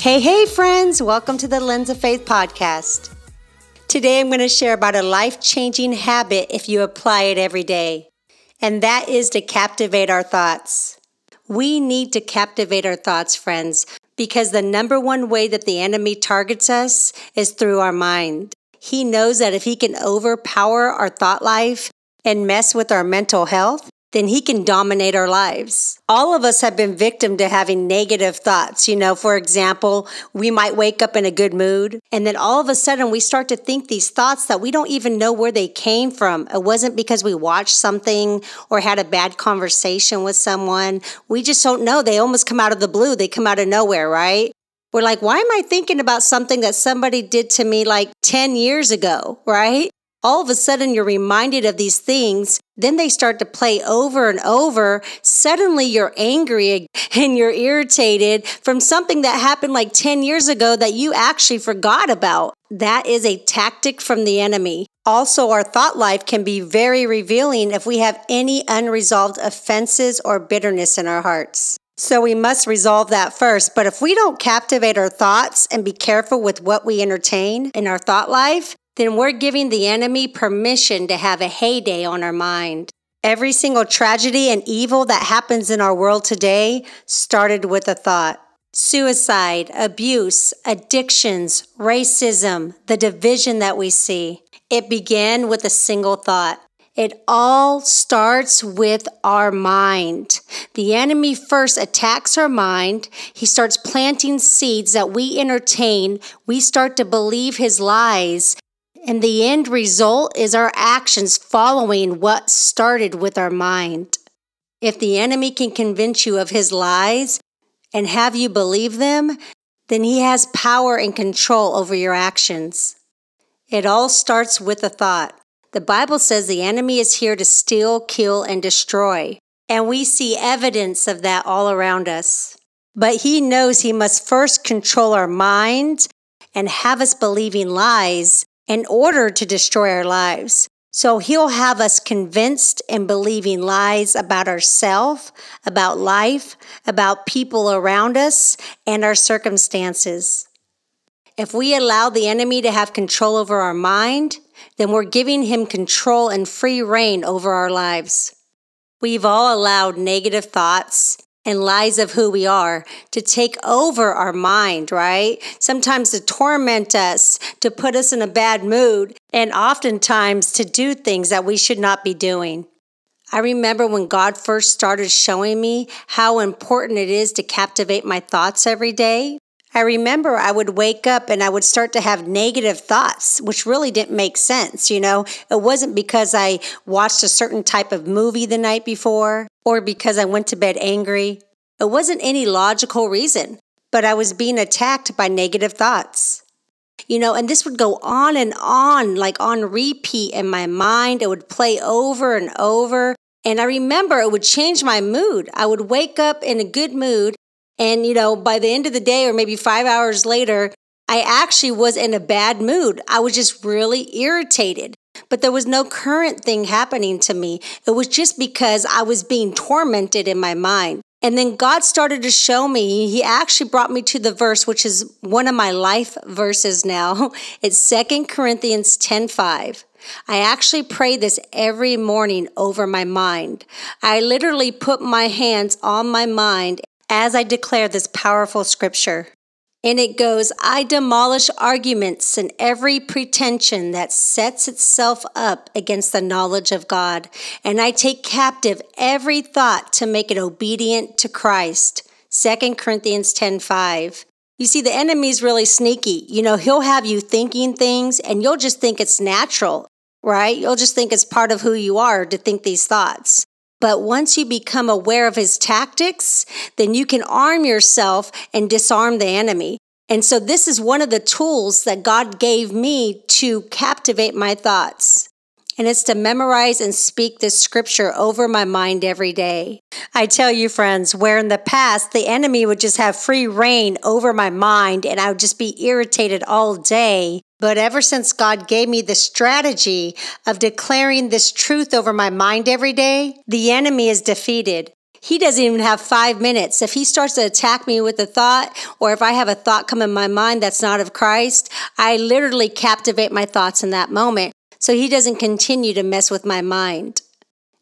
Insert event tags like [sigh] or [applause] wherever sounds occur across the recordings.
Hey, hey, friends, welcome to the Lens of Faith podcast. Today I'm going to share about a life changing habit if you apply it every day, and that is to captivate our thoughts. We need to captivate our thoughts, friends, because the number one way that the enemy targets us is through our mind. He knows that if he can overpower our thought life and mess with our mental health, then he can dominate our lives. All of us have been victim to having negative thoughts. You know, for example, we might wake up in a good mood and then all of a sudden we start to think these thoughts that we don't even know where they came from. It wasn't because we watched something or had a bad conversation with someone. We just don't know. They almost come out of the blue. They come out of nowhere, right? We're like, why am I thinking about something that somebody did to me like 10 years ago, right? All of a sudden you're reminded of these things. Then they start to play over and over. Suddenly you're angry [laughs] and you're irritated from something that happened like 10 years ago that you actually forgot about. That is a tactic from the enemy. Also, our thought life can be very revealing if we have any unresolved offenses or bitterness in our hearts. So we must resolve that first. But if we don't captivate our thoughts and be careful with what we entertain in our thought life, then we're giving the enemy permission to have a heyday on our mind. Every single tragedy and evil that happens in our world today started with a thought. Suicide, abuse, addictions, racism, the division that we see. It began with a single thought. It all starts with our mind. The enemy first attacks our mind. He starts planting seeds that we entertain. We start to believe his lies. And the end result is our actions following what started with our mind. If the enemy can convince you of his lies and have you believe them, then he has power and control over your actions. It all starts with a thought. The Bible says the enemy is here to steal, kill, and destroy. And we see evidence of that all around us. But he knows he must first control our minds and have us believing lies in order to destroy our lives. So he'll have us convinced and believing lies about ourselves, about life, about people around us, and our circumstances. If we allow the enemy to have control over our mind, then we're giving him control and free reign over our lives. We've all allowed negative thoughts and lies of who we are to take over our mind, right? Sometimes to torment us, to put us in a bad mood, and oftentimes to do things that we should not be doing. I remember when God first started showing me how important it is to captivate my thoughts every day. I remember I would wake up and I would start to have negative thoughts, which really didn't make sense. You know, it wasn't because I watched a certain type of movie the night before or because I went to bed angry. It wasn't any logical reason, but I was being attacked by negative thoughts. You know, and this would go on and on, like on repeat in my mind. It would play over and over. And I remember it would change my mood. I would wake up in a good mood and, you know, by the end of the day or maybe five hours later, I actually was in a bad mood. I was just really irritated. But there was no current thing happening to me. It was just because I was being tormented in my mind. And then God started to show me, He actually brought me to the verse, which is one of my life verses now. [laughs] It's Second Corinthians 10 5. I actually pray this every morning over my mind. I literally put my hands on my mind as I declare this powerful scripture. And it goes, I demolish arguments and every pretension that sets itself up against the knowledge of God. And I take captive every thought to make it obedient to Christ. 2 Corinthians 10 5. You see, the enemy's really sneaky. You know, he'll have you thinking things and you'll just think it's natural, right? You'll just think it's part of who you are to think these thoughts. But once you become aware of his tactics, then you can arm yourself and disarm the enemy. And so this is one of the tools that God gave me to captivate my thoughts. And it's to memorize and speak this scripture over my mind every day. I tell you, friends, where in the past the enemy would just have free reign over my mind and I would just be irritated all day. But ever since God gave me the strategy of declaring this truth over my mind every day, the enemy is defeated. He doesn't even have five minutes. If he starts to attack me with a thought, or if I have a thought come in my mind that's not of Christ, I literally captivate my thoughts in that moment. So he doesn't continue to mess with my mind.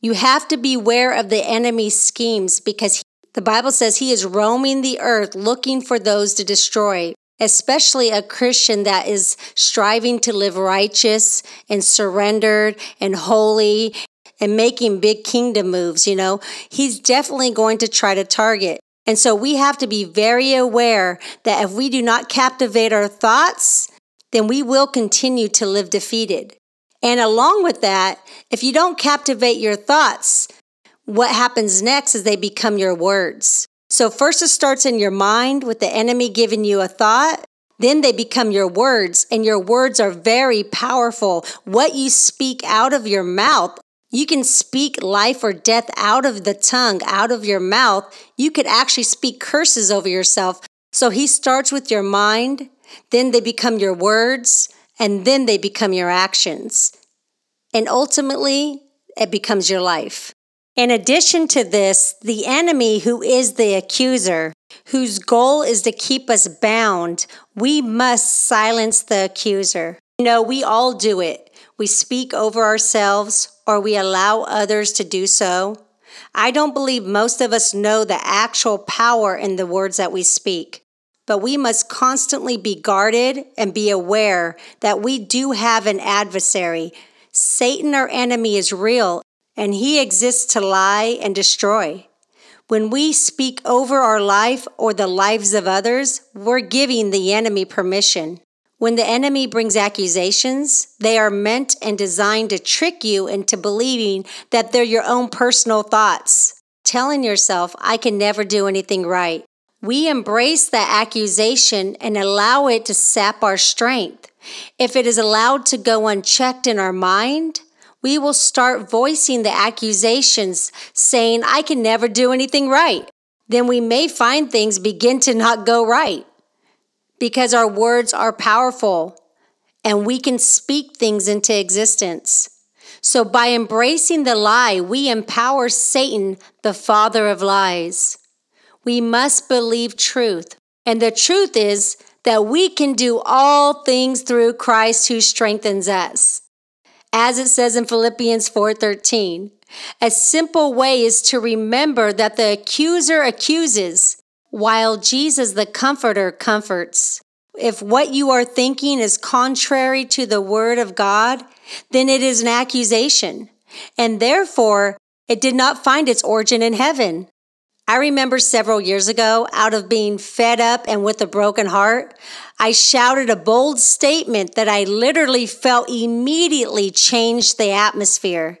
You have to beware of the enemy's schemes because the Bible says he is roaming the earth looking for those to destroy, especially a Christian that is striving to live righteous and surrendered and holy and making big kingdom moves, you know, he's definitely going to try to target. And so we have to be very aware that if we do not captivate our thoughts, then we will continue to live defeated. And along with that, if you don't captivate your thoughts, what happens next is they become your words. So first it starts in your mind with the enemy giving you a thought. Then they become your words, and your words are very powerful. What you speak out of your mouth, you can speak life or death out of the tongue, out of your mouth. You could actually speak curses over yourself. So he starts with your mind, then they become your words, and then they become your actions. And ultimately, it becomes your life. In addition to this, the enemy, who is the accuser, whose goal is to keep us bound, we must silence the accuser. You know, we all do it. We speak over ourselves or we allow others to do so. I don't believe most of us know the actual power in the words that we speak, but we must constantly be guarded and be aware that we do have an adversary. Satan, our enemy, is real and he exists to lie and destroy. When we speak over our life or the lives of others, we're giving the enemy permission. When the enemy brings accusations, they are meant and designed to trick you into believing that they're your own personal thoughts, telling yourself, I can never do anything right. We embrace that accusation and allow it to sap our strength. If it is allowed to go unchecked in our mind, we will start voicing the accusations, saying, I can never do anything right. Then we may find things begin to not go right because our words are powerful and we can speak things into existence. So, by embracing the lie, we empower Satan, the father of lies. We must believe truth. And the truth is that we can do all things through Christ who strengthens us as it says in Philippians 4:13. A simple way is to remember that the accuser accuses while Jesus the comforter comforts. If what you are thinking is contrary to the word of God, then it is an accusation, and therefore it did not find its origin in heaven. I remember several years ago, out of being fed up and with a broken heart, I shouted a bold statement that I literally felt immediately changed the atmosphere.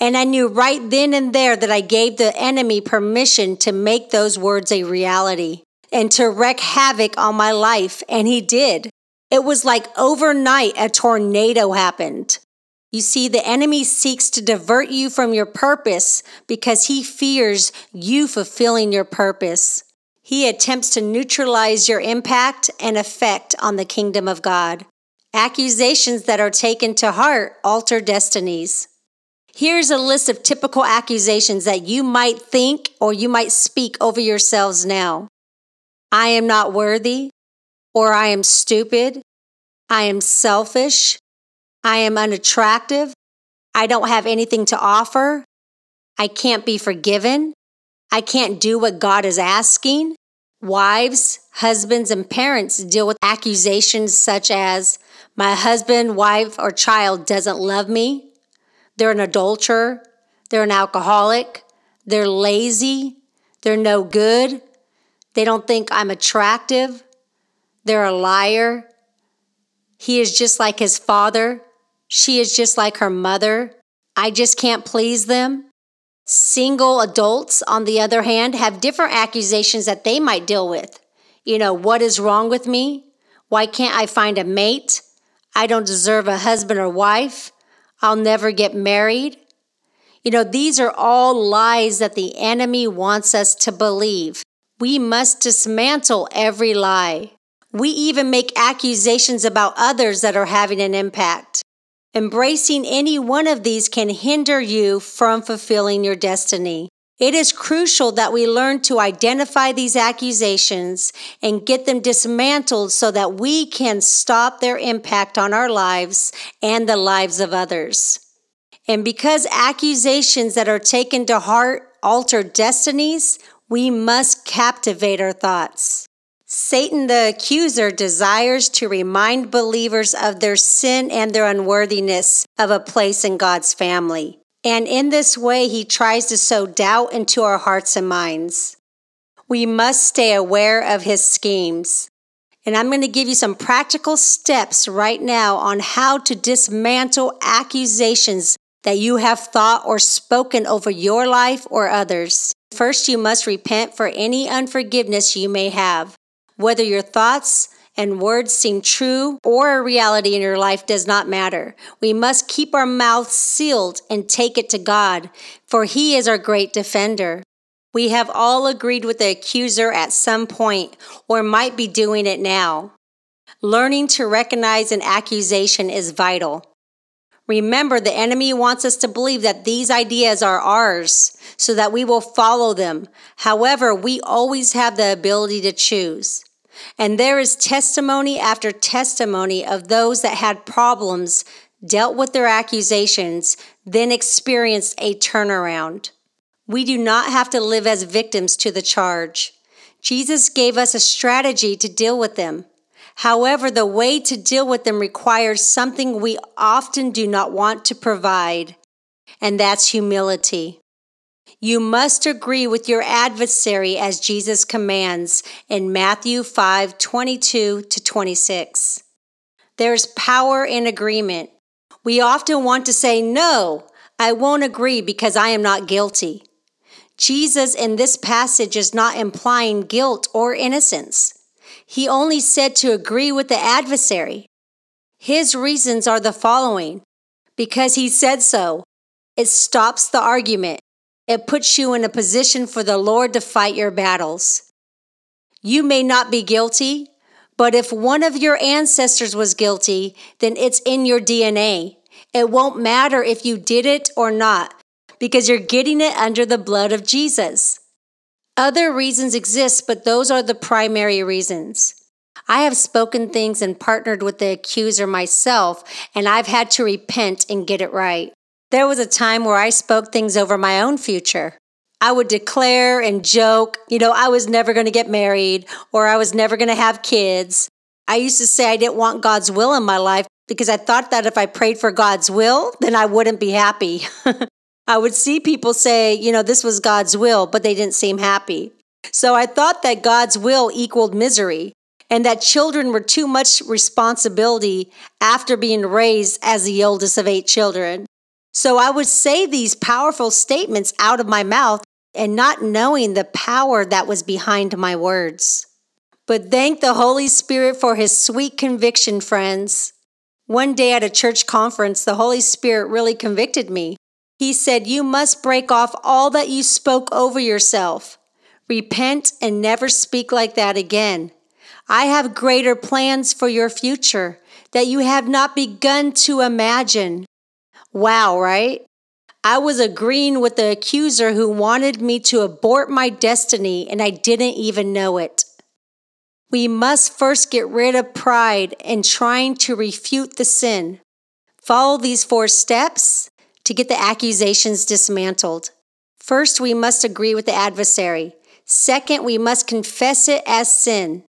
And I knew right then and there that I gave the enemy permission to make those words a reality and to wreak havoc on my life. And he did. It was like overnight a tornado happened. You see, the enemy seeks to divert you from your purpose because he fears you fulfilling your purpose. He attempts to neutralize your impact and effect on the kingdom of God. Accusations that are taken to heart alter destinies. Here's a list of typical accusations that you might think or you might speak over yourselves now I am not worthy, or I am stupid, I am selfish, I am unattractive, I don't have anything to offer, I can't be forgiven, I can't do what God is asking, Wives, husbands, and parents deal with accusations such as, my husband, wife, or child doesn't love me. They're an adulterer. They're an alcoholic. They're lazy. They're no good. They don't think I'm attractive. They're a liar. He is just like his father. She is just like her mother. I just can't please them. Single adults, on the other hand, have different accusations that they might deal with. You know, what is wrong with me? Why can't I find a mate? I don't deserve a husband or wife. I'll never get married. You know, these are all lies that the enemy wants us to believe. We must dismantle every lie. We even make accusations about others that are having an impact. Embracing any one of these can hinder you from fulfilling your destiny. It is crucial that we learn to identify these accusations and get them dismantled so that we can stop their impact on our lives and the lives of others. And because accusations that are taken to heart alter destinies, we must captivate our thoughts. Satan the accuser desires to remind believers of their sin and their unworthiness of a place in God's family. And in this way, he tries to sow doubt into our hearts and minds. We must stay aware of his schemes. And I'm going to give you some practical steps right now on how to dismantle accusations that you have thought or spoken over your life or others. First, you must repent for any unforgiveness you may have. Whether your thoughts, and words seem true or a reality in your life does not matter. We must keep our mouths sealed and take it to God, for He is our great defender. We have all agreed with the accuser at some point or might be doing it now. Learning to recognize an accusation is vital. Remember, the enemy wants us to believe that these ideas are ours so that we will follow them. However, we always have the ability to choose. And there is testimony after testimony of those that had problems, dealt with their accusations, then experienced a turnaround. We do not have to live as victims to the charge. Jesus gave us a strategy to deal with them. However, the way to deal with them requires something we often do not want to provide, and that's humility. You must agree with your adversary as Jesus commands in Matthew 5 22 to 26. There's power in agreement. We often want to say, No, I won't agree because I am not guilty. Jesus in this passage is not implying guilt or innocence. He only said to agree with the adversary. His reasons are the following because he said so. It stops the argument. It puts you in a position for the Lord to fight your battles. You may not be guilty, but if one of your ancestors was guilty, then it's in your DNA. It won't matter if you did it or not, because you're getting it under the blood of Jesus. Other reasons exist, but those are the primary reasons. I have spoken things and partnered with the accuser myself, and I've had to repent and get it right. There was a time where I spoke things over my own future. I would declare and joke, you know, I was never going to get married or I was never going to have kids. I used to say I didn't want God's will in my life because I thought that if I prayed for God's will, then I wouldn't be happy. [laughs] I would see people say, you know, this was God's will, but they didn't seem happy. So I thought that God's will equaled misery and that children were too much responsibility after being raised as the oldest of eight children. So I would say these powerful statements out of my mouth and not knowing the power that was behind my words. But thank the Holy Spirit for his sweet conviction, friends. One day at a church conference, the Holy Spirit really convicted me. He said, You must break off all that you spoke over yourself. Repent and never speak like that again. I have greater plans for your future that you have not begun to imagine. Wow, right? I was agreeing with the accuser who wanted me to abort my destiny and I didn't even know it. We must first get rid of pride in trying to refute the sin. Follow these four steps to get the accusations dismantled. First, we must agree with the adversary. Second, we must confess it as sin.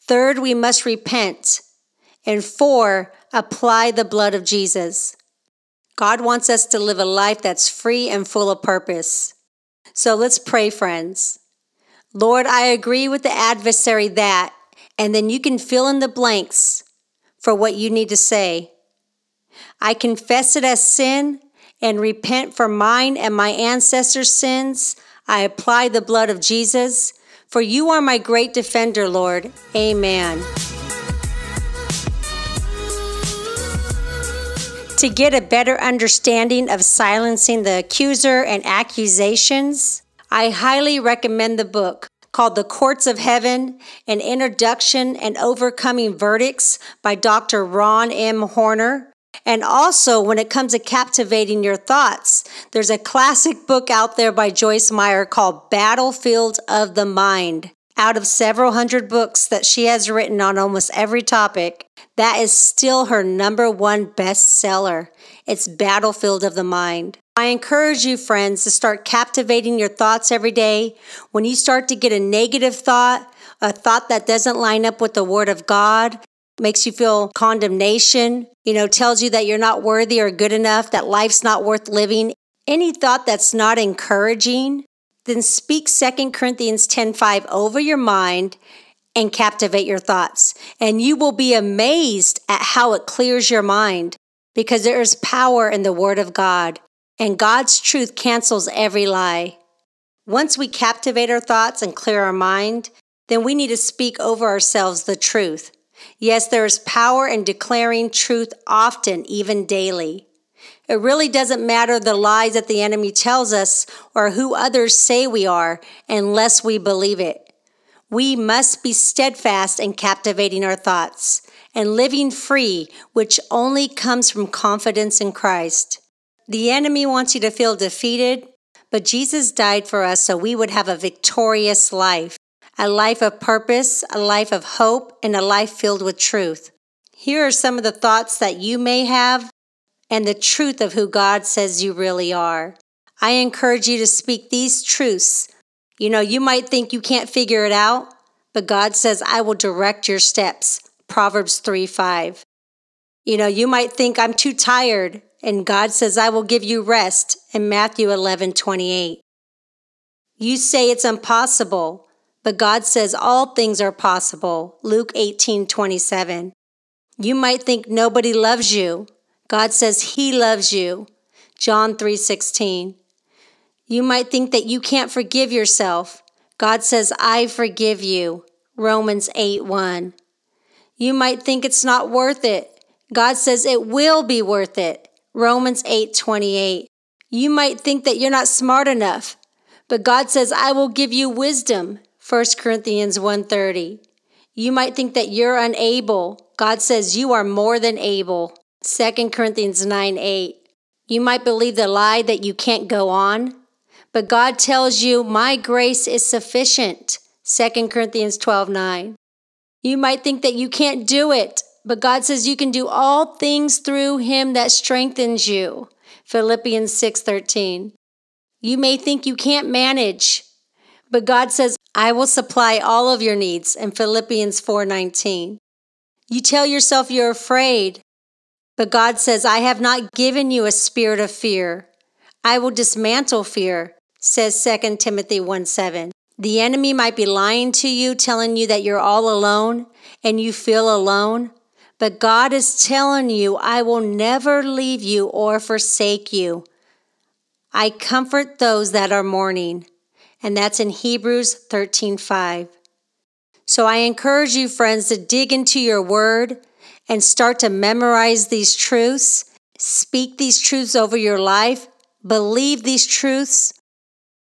Third, we must repent. And four, apply the blood of Jesus. God wants us to live a life that's free and full of purpose. So let's pray, friends. Lord, I agree with the adversary that, and then you can fill in the blanks for what you need to say. I confess it as sin and repent for mine and my ancestors' sins. I apply the blood of Jesus, for you are my great defender, Lord. Amen. To get a better understanding of silencing the accuser and accusations, I highly recommend the book called The Courts of Heaven An Introduction and Overcoming Verdicts by Dr. Ron M. Horner. And also, when it comes to captivating your thoughts, there's a classic book out there by Joyce Meyer called Battlefield of the Mind. Out of several hundred books that she has written on almost every topic, that is still her number one bestseller. It's Battlefield of the Mind. I encourage you, friends, to start captivating your thoughts every day. When you start to get a negative thought, a thought that doesn't line up with the Word of God, makes you feel condemnation, you know, tells you that you're not worthy or good enough, that life's not worth living, any thought that's not encouraging, then speak 2 Corinthians 10:5 over your mind and captivate your thoughts. And you will be amazed at how it clears your mind because there is power in the word of God, and God's truth cancels every lie. Once we captivate our thoughts and clear our mind, then we need to speak over ourselves the truth. Yes, there is power in declaring truth often, even daily. It really doesn't matter the lies that the enemy tells us or who others say we are unless we believe it. We must be steadfast in captivating our thoughts and living free, which only comes from confidence in Christ. The enemy wants you to feel defeated, but Jesus died for us so we would have a victorious life a life of purpose, a life of hope, and a life filled with truth. Here are some of the thoughts that you may have and the truth of who God says you really are. I encourage you to speak these truths. You know, you might think you can't figure it out, but God says, I will direct your steps. Proverbs 3 5. You know, you might think I'm too tired, and God says, I will give you rest in Matthew 11 28. You say it's impossible, but God says all things are possible. Luke 18 27. You might think nobody loves you. God says he loves you. John 3 16. You might think that you can't forgive yourself. God says, I forgive you. Romans 8 1. You might think it's not worth it. God says it will be worth it. Romans 8 28. You might think that you're not smart enough, but God says, I will give you wisdom. 1 Corinthians 1:30. You might think that you're unable. God says you are more than able. 2 Corinthians 9 8. You might believe the lie that you can't go on, but God tells you, "My grace is sufficient." 2 Corinthians 12:9. You might think that you can't do it, but God says you can do all things through him that strengthens you. Philippians 6:13. You may think you can't manage, but God says, I will supply all of your needs in Philippians 4:19. You tell yourself you're afraid, but God says, I have not given you a spirit of fear. I will dismantle fear, says 2 Timothy 1 7. The enemy might be lying to you, telling you that you're all alone and you feel alone, but God is telling you, I will never leave you or forsake you. I comfort those that are mourning and that's in Hebrews 13:5. So I encourage you friends to dig into your word and start to memorize these truths, speak these truths over your life, believe these truths.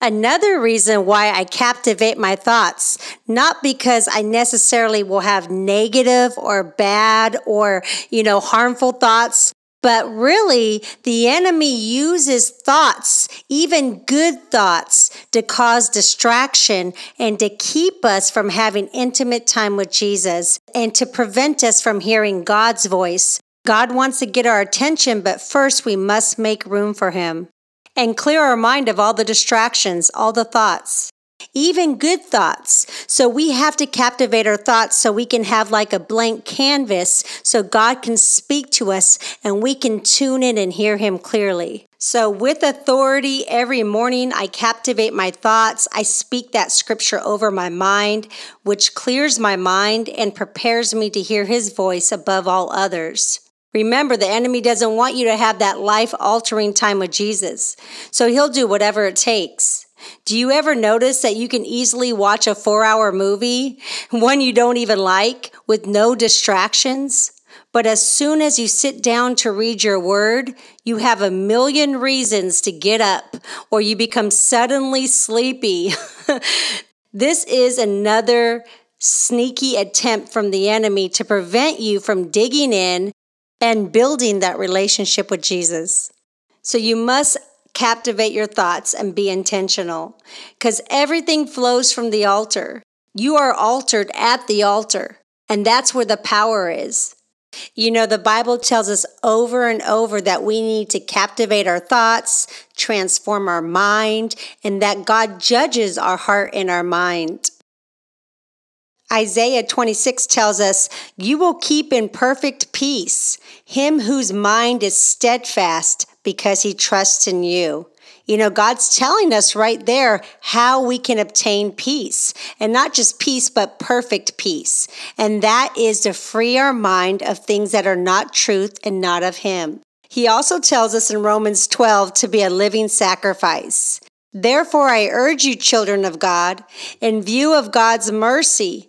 Another reason why I captivate my thoughts, not because I necessarily will have negative or bad or, you know, harmful thoughts, but really, the enemy uses thoughts, even good thoughts, to cause distraction and to keep us from having intimate time with Jesus and to prevent us from hearing God's voice. God wants to get our attention, but first we must make room for Him and clear our mind of all the distractions, all the thoughts even good thoughts. So we have to captivate our thoughts so we can have like a blank canvas so God can speak to us and we can tune in and hear Him clearly. So, with authority, every morning I captivate my thoughts. I speak that scripture over my mind, which clears my mind and prepares me to hear His voice above all others. Remember, the enemy doesn't want you to have that life altering time with Jesus. So he'll do whatever it takes. Do you ever notice that you can easily watch a four hour movie, one you don't even like, with no distractions? But as soon as you sit down to read your word, you have a million reasons to get up or you become suddenly sleepy. [laughs] this is another sneaky attempt from the enemy to prevent you from digging in, and building that relationship with Jesus. So you must captivate your thoughts and be intentional because everything flows from the altar. You are altered at the altar, and that's where the power is. You know, the Bible tells us over and over that we need to captivate our thoughts, transform our mind, and that God judges our heart and our mind. Isaiah 26 tells us, You will keep in perfect peace him whose mind is steadfast because he trusts in you. You know, God's telling us right there how we can obtain peace and not just peace, but perfect peace. And that is to free our mind of things that are not truth and not of Him. He also tells us in Romans 12 to be a living sacrifice. Therefore, I urge you, children of God, in view of God's mercy,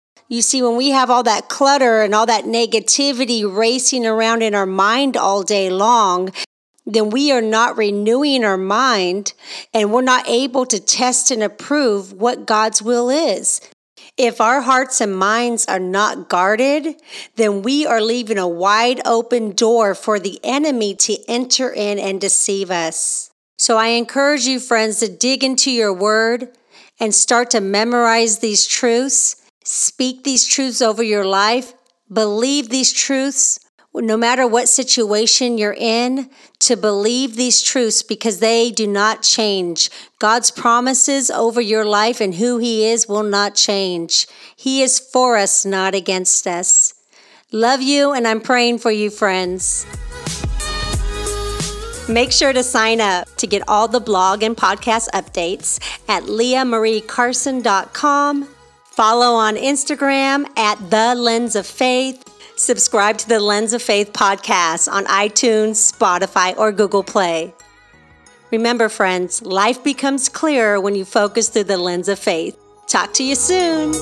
You see, when we have all that clutter and all that negativity racing around in our mind all day long, then we are not renewing our mind and we're not able to test and approve what God's will is. If our hearts and minds are not guarded, then we are leaving a wide open door for the enemy to enter in and deceive us. So I encourage you, friends, to dig into your word and start to memorize these truths, speak these truths over your life, believe these truths, no matter what situation you're in, to believe these truths because they do not change. God's promises over your life and who He is will not change. He is for us, not against us. Love you, and I'm praying for you, friends. Make sure to sign up to get all the blog and podcast updates at leahmariecarson.com. Follow on Instagram at The Lens of Faith Subscribe to the Lens of Faith podcast on iTunes, Spotify, or Google Play. Remember, friends, life becomes clearer when you focus through the lens of faith. Talk to you soon.